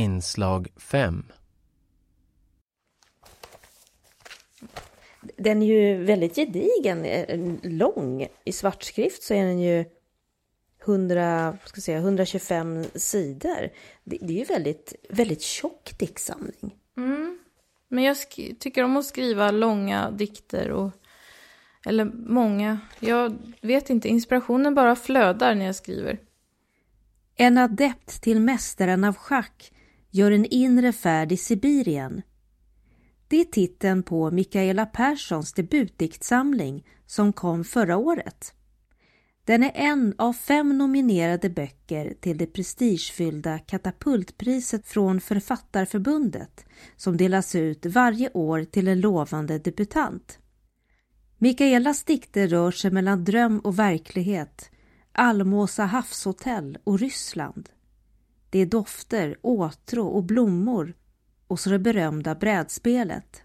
Inslag 5 Den är ju väldigt gedigen, eh, lång. I svartskrift så är den ju 100, ska säga, 125 sidor. Det, det är ju väldigt, väldigt tjock diktsamling. Mm. Men jag tycker om att skriva långa dikter och eller många. Jag vet inte, inspirationen bara flödar när jag skriver. En adept till mästaren av schack gör en inre färd i Sibirien. Det är titeln på Mikaela Perssons debutdiktsamling som kom förra året. Den är en av fem nominerade böcker till det prestigefyllda Katapultpriset från Författarförbundet som delas ut varje år till en lovande debutant. Mikaelas dikter rör sig mellan dröm och verklighet, Almåsa havshotell och Ryssland. Det är dofter, åtrå och blommor och så det berömda brädspelet.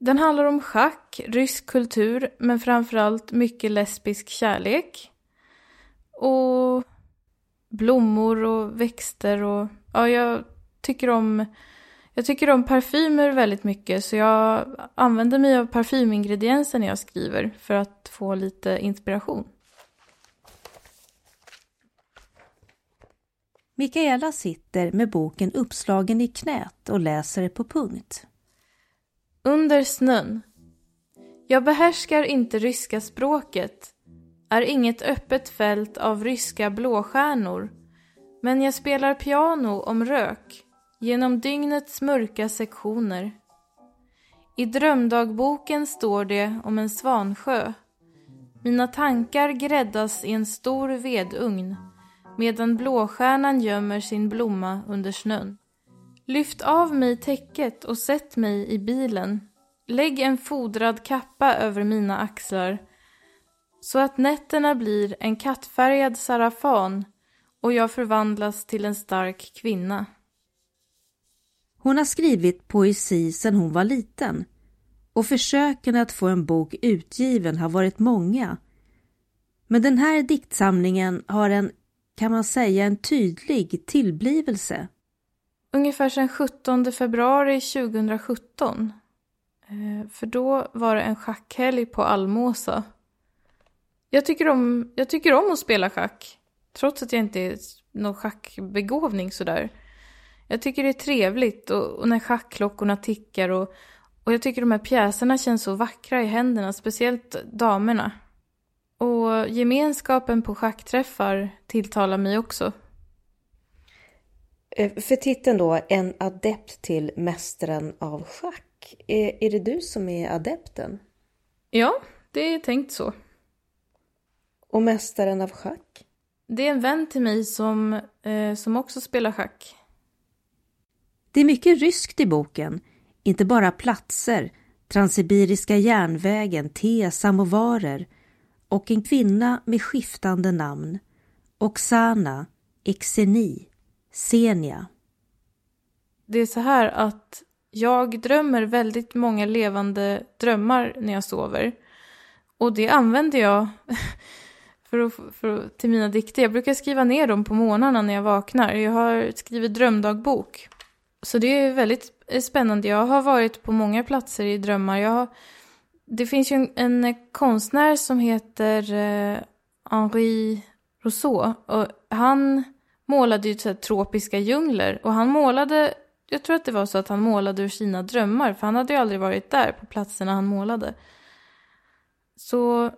Den handlar om schack, rysk kultur, men framförallt mycket lesbisk kärlek. Och blommor och växter och ja, jag tycker om jag tycker om parfymer väldigt mycket så jag använder mig av parfymingredienser när jag skriver för att få lite inspiration. Mikaela sitter med boken uppslagen i knät och läser på punkt. Under snön. Jag behärskar inte ryska språket, är inget öppet fält av ryska blåstjärnor, men jag spelar piano om rök genom dygnets mörka sektioner. I drömdagboken står det om en svansjö. Mina tankar gräddas i en stor vedugn medan blåstjärnan gömmer sin blomma under snön. Lyft av mig täcket och sätt mig i bilen. Lägg en fodrad kappa över mina axlar så att nätterna blir en kattfärgad sarafan och jag förvandlas till en stark kvinna. Hon har skrivit poesi sedan hon var liten och försöken att få en bok utgiven har varit många. Men den här diktsamlingen har en, kan man säga, en tydlig tillblivelse. Ungefär sedan 17 februari 2017. Eh, för då var det en schackhelg på Almåsa. Jag tycker, om, jag tycker om att spela schack. Trots att jag inte är någon schackbegåvning sådär. Jag tycker det är trevligt och, och när schackklockorna tickar och, och jag tycker de här pjäserna känns så vackra i händerna, speciellt damerna. Och gemenskapen på schackträffar tilltalar mig också. Eh, för titeln då, En adept till mästaren av schack. Är, är det du som är adepten? Ja, det är tänkt så. Och mästaren av schack? Det är en vän till mig som, eh, som också spelar schack. Det är mycket ryskt i boken, inte bara platser, Transsibiriska järnvägen, te, samovarer och en kvinna med skiftande namn, Oksana, Exeni, Senia. Det är så här att jag drömmer väldigt många levande drömmar när jag sover. Och det använder jag för att, för till mina dikter. Jag brukar skriva ner dem på morgnarna när jag vaknar. Jag har skrivit drömdagbok. Så det är väldigt spännande. Jag har varit på många platser i drömmar. Jag har, det finns ju en, en konstnär som heter eh, Henri Rousseau. Och han målade ju så tropiska djungler. Och han målade, jag tror att det var så att han målade ur sina drömmar. För han hade ju aldrig varit där på platserna han målade. Så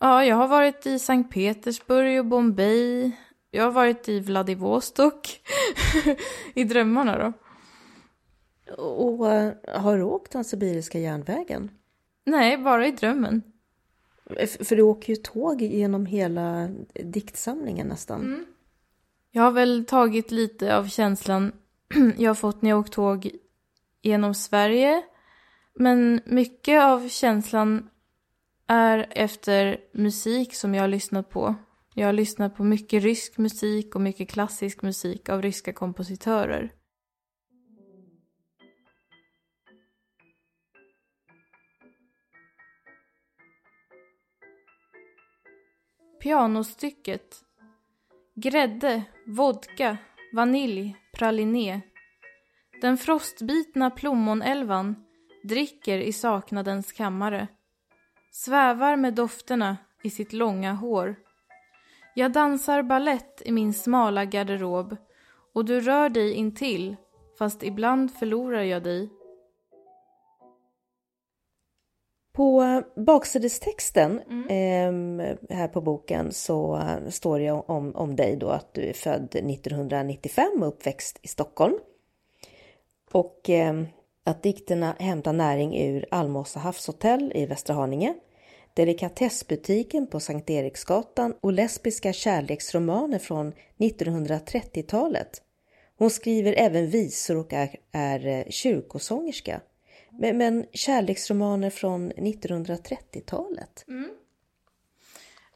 ja, jag har varit i Sankt Petersburg och Bombay. Jag har varit i Vladivostok. I drömmarna då. Och eh, har du åkt den sibiriska järnvägen? Nej, bara i drömmen. För du åker ju tåg genom hela diktsamlingen nästan. Mm. Jag har väl tagit lite av känslan jag har fått när jag åkt tåg genom Sverige. Men mycket av känslan är efter musik som jag har lyssnat på. Jag har lyssnat på mycket rysk musik och mycket klassisk musik av ryska kompositörer. Pianostycket. Grädde, vodka, vanilj, praliné. Den frostbitna plommonälvan dricker i saknadens kammare. Svävar med dofterna i sitt långa hår. Jag dansar ballett i min smala garderob och du rör dig intill fast ibland förlorar jag dig. På baksidestexten mm. eh, här på boken så står det om, om dig då att du är född 1995 och uppväxt i Stockholm. Och eh, att dikterna hämtar näring ur Almåsa havshotell i Västra Haninge, delikatessbutiken på Sankt Eriksgatan och lesbiska kärleksromaner från 1930-talet. Hon skriver även visor och är, är eh, kyrkosångerska. Men, men kärleksromaner från 1930-talet? Mm.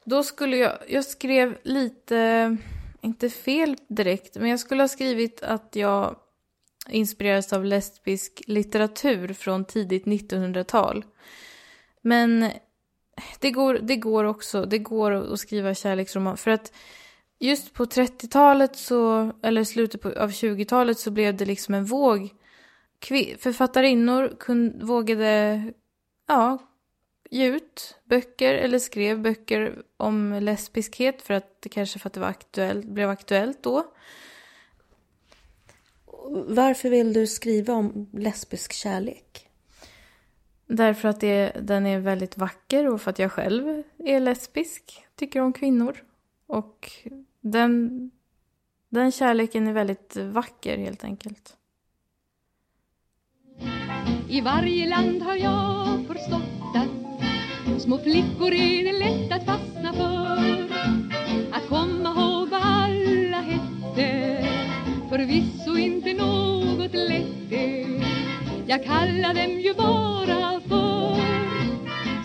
Då skulle jag, jag skrev lite, inte fel direkt, men jag skulle ha skrivit att jag inspirerades av lesbisk litteratur från tidigt 1900-tal. Men det går, det går också, det går att skriva kärleksroman. För att just på 30-talet så, eller slutet på, av 20-talet så blev det liksom en våg. Författarinnor kun, vågade, ja, ge ut böcker eller skrev böcker om lesbiskhet för att det kanske för att det var aktuellt, blev aktuellt då. Varför vill du skriva om lesbisk kärlek? Därför att det, den är väldigt vacker och för att jag själv är lesbisk, tycker om kvinnor. Och den, den kärleken är väldigt vacker helt enkelt. I varje land har jag förstått att små flickor är det lätt att fastna för. Att komma ihåg vad alla hette, förvisso inte något lätt det. Jag kallar dem ju bara för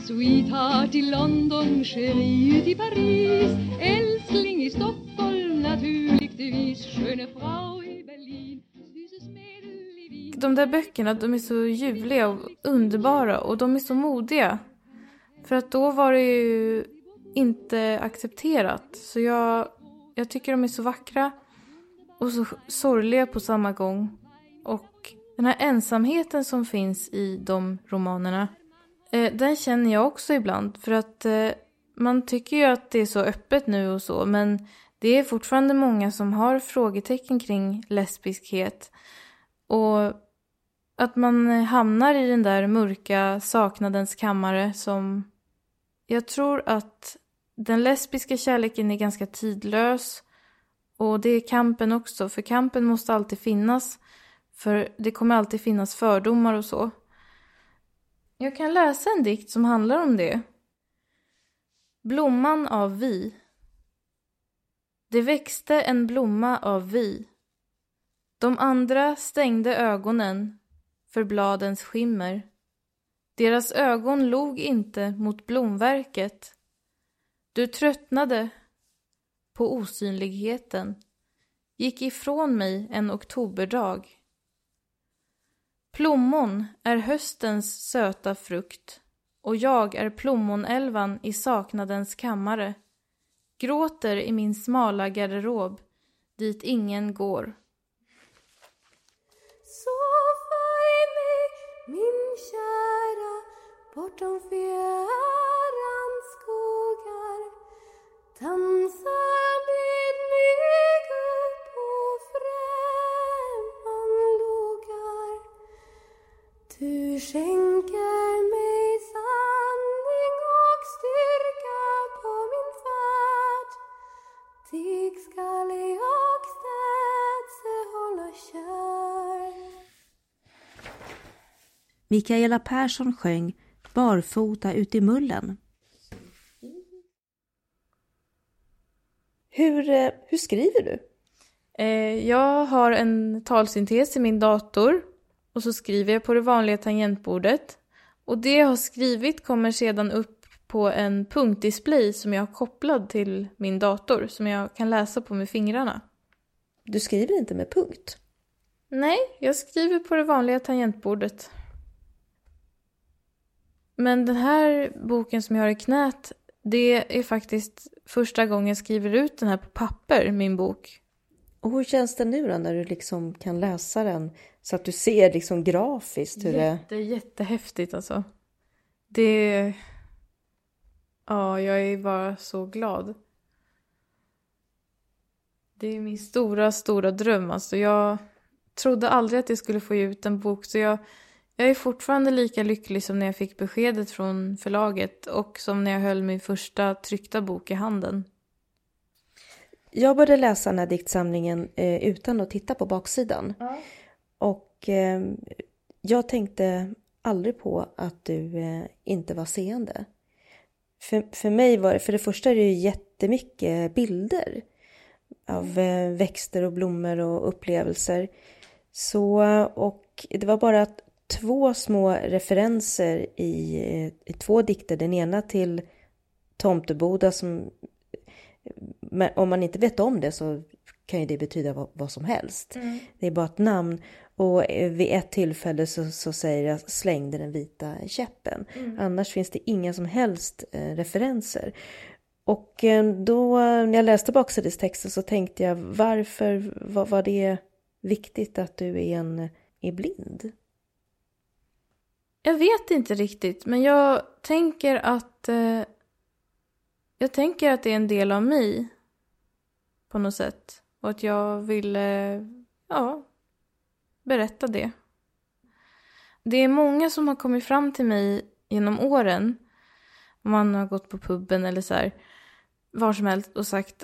Sweetheart i London, Cherie i Paris, älskling i Stockholm naturligtvis, sköne Frau de där böckerna, de är så ljuvliga och underbara och de är så modiga. För att då var det ju inte accepterat. Så jag, jag tycker de är så vackra och så sorgliga på samma gång. Och den här ensamheten som finns i de romanerna, eh, den känner jag också ibland. För att eh, man tycker ju att det är så öppet nu och så, men det är fortfarande många som har frågetecken kring lesbiskhet. Och att man eh, hamnar i den där mörka saknadens kammare som... Jag tror att den lesbiska kärleken är ganska tidlös. Och det är kampen också, för kampen måste alltid finnas. För det kommer alltid finnas fördomar och så. Jag kan läsa en dikt som handlar om det. Blomman av vi. Det växte en blomma av vi. De andra stängde ögonen för bladens skimmer. Deras ögon log inte mot blomverket. Du tröttnade på osynligheten, gick ifrån mig en oktoberdag. Plommon är höstens söta frukt och jag är plommonälvan i saknadens kammare. Gråter i min smala garderob dit ingen går. Mikaela Persson sjöng Barfota ut i mullen. Hur, eh, hur skriver du? Eh, jag har en talsyntes i min dator och så skriver jag på det vanliga tangentbordet. Och det jag har skrivit kommer sedan upp på en punktdisplay som jag har kopplad till min dator som jag kan läsa på med fingrarna. Du skriver inte med punkt? Nej, jag skriver på det vanliga tangentbordet. Men den här boken som jag har i knät, det är faktiskt första gången jag skriver ut den här på papper, min bok. Och hur känns det nu då när du liksom kan läsa den så att du ser liksom grafiskt hur det... Jätte, jättehäftigt alltså. Det... Ja, jag är bara så glad. Det är min stora, stora dröm. Alltså jag trodde aldrig att jag skulle få ut en bok. Så jag, jag är fortfarande lika lycklig som när jag fick beskedet från förlaget och som när jag höll min första tryckta bok i handen. Jag började läsa den här diktsamlingen eh, utan att titta på baksidan. Och eh, jag tänkte aldrig på att du eh, inte var seende. För, för mig var det, för det första är det ju jättemycket bilder av eh, växter och blommor och upplevelser. Så, och det var bara två små referenser i, i två dikter. Den ena till Tomteboda som om man inte vet om det så kan ju det betyda vad, vad som helst. Det är bara ett namn. Och eh, vid ett tillfälle så, så säger jag slängde den vita käppen. Annars finns det inga som helst eh, referenser. Och eh, då när jag läste baksidestexten så tänkte jag varför var, var det viktigt att du är, en, är blind? Jag vet inte riktigt, men jag tänker att... Eh, jag tänker att det är en del av mig. På något sätt. Och att jag vill, eh, ja, berätta det. Det är många som har kommit fram till mig genom åren. Om man har gått på puben eller så här. Var som helst och sagt.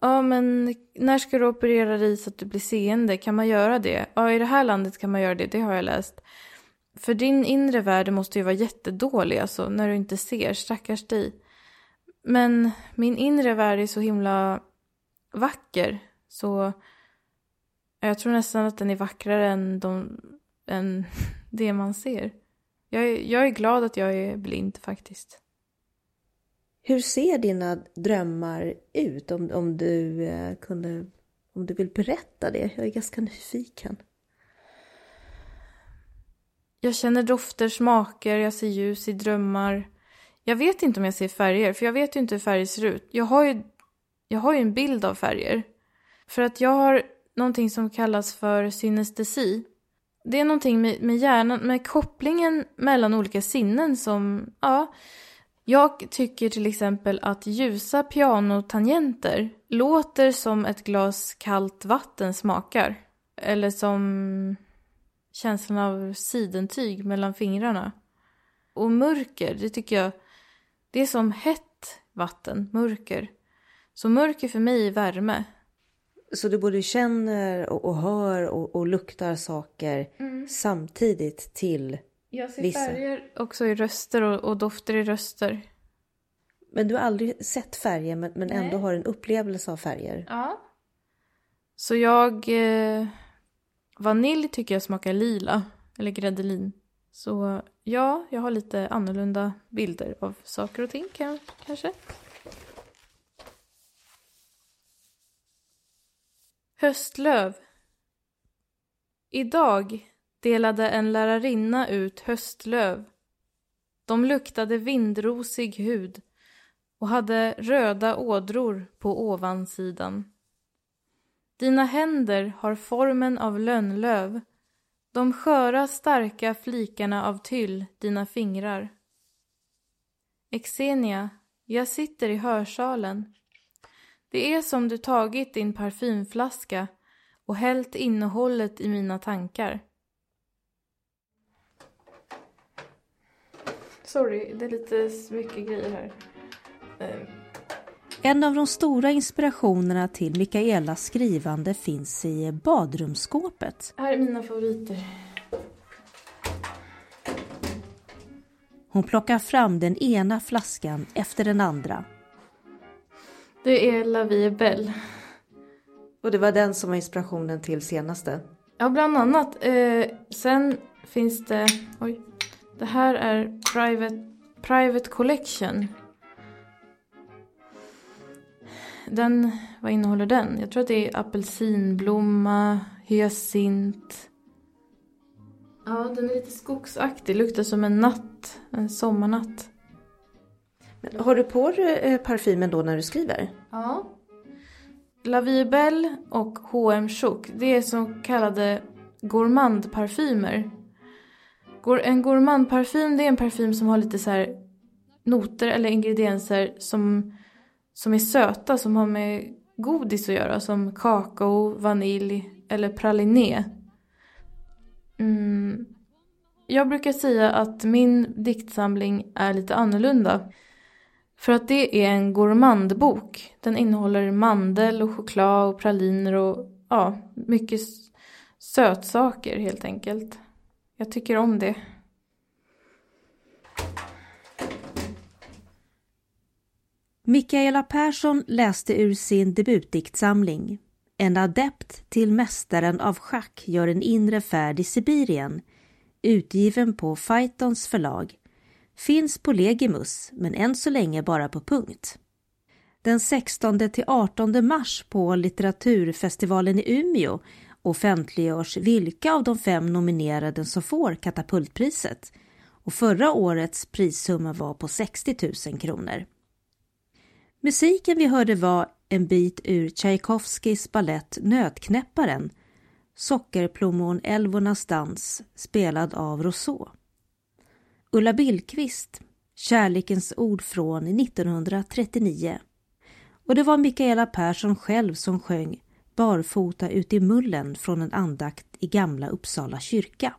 Ja, men när ska du operera dig så att du blir seende? Kan man göra det? Ja, i det här landet kan man göra det. Det har jag läst. För din inre värld måste ju vara jättedålig alltså, när du inte ser. Stackars dig. Men min inre värld är så himla vacker. Så jag tror nästan att den är vackrare än, de, än det man ser. Jag är, jag är glad att jag är blind faktiskt. Hur ser dina drömmar ut? Om, om du eh, kunde, om du vill berätta det. Jag är ganska nyfiken. Jag känner dofter, smaker, jag ser ljus i drömmar. Jag vet inte om jag ser färger, för jag vet ju inte hur färger ser ut. Jag har ju, jag har ju en bild av färger. För att jag har någonting som kallas för synestesi. Det är någonting med, med hjärnan, med kopplingen mellan olika sinnen som, ja. Jag tycker till exempel att ljusa pianotangenter låter som ett glas kallt vatten smakar. Eller som känslan av sidentyg mellan fingrarna. Och mörker, det tycker jag, det är som hett vatten, mörker. Så mörker för mig är värme. Så du både känner och, och hör och, och luktar saker samtidigt till Jag ser Vissa. färger också i röster och, och dofter i röster. Men du har aldrig sett färger men, men ändå har en upplevelse av färger. Ja. Så jag... Eh, vanilj tycker jag smakar lila. Eller gräddelin. Så ja, jag har lite annorlunda bilder av saker och ting kan, kanske. Höstlöv. Idag delade en lärarinna ut höstlöv. De luktade vindrosig hud och hade röda ådror på ovansidan. Dina händer har formen av lönnlöv, de sköra starka flikarna av tyll dina fingrar. Exenia, jag sitter i hörsalen. Det är som du tagit din parfymflaska och hällt innehållet i mina tankar. Sorry, det är lite mycket grejer här. Eh, en av de stora inspirationerna till Mikaelas skrivande finns i badrumsskåpet. Här är mina favoriter. Hon plockar fram den ena flaskan efter den andra. Det är La Vie Belle. Och det var den som var inspirationen till senaste. Ja, bland annat. Eh, sen finns det... Oj. Det här är Private, private Collection. Den... Vad innehåller den? Jag tror att det är apelsinblomma, hyacint. Ja, den är lite skogsaktig. Luktar som en natt. En sommarnatt. Men har du på dig eh, parfymen då när du skriver? Ja. La Vie Belle och H&M Chouk, det är så kallade gourmandparfymer. Gour- En gourmandparfym det är en parfym som har lite så här noter eller ingredienser som, som är söta, som har med godis att göra. Som kakao, vanilj eller praliné. Mm. Jag brukar säga att min diktsamling är lite annorlunda. För att det är en gourmandbok. Den innehåller mandel och choklad och praliner och ja, mycket sötsaker helt enkelt. Jag tycker om det. Mikaela Persson läste ur sin debutdiktsamling En adept till mästaren av schack gör en inre färd i Sibirien utgiven på Fightons förlag. Finns på Legimus, men än så länge bara på punkt. Den 16 till 18 mars på litteraturfestivalen i Umeå offentliggörs vilka av de fem nominerade som får Katapultpriset och förra årets prissumma var på 60 000 kronor. Musiken vi hörde var en bit ur Tchaikovskys ballett Nötknäpparen, Sockerplommon Älvornas dans, spelad av Rousseau. Ulla Billqvist, Kärlekens ord från 1939. Och det var Mikaela Persson själv som sjöng Barfota ut i mullen från en andakt i Gamla Uppsala kyrka.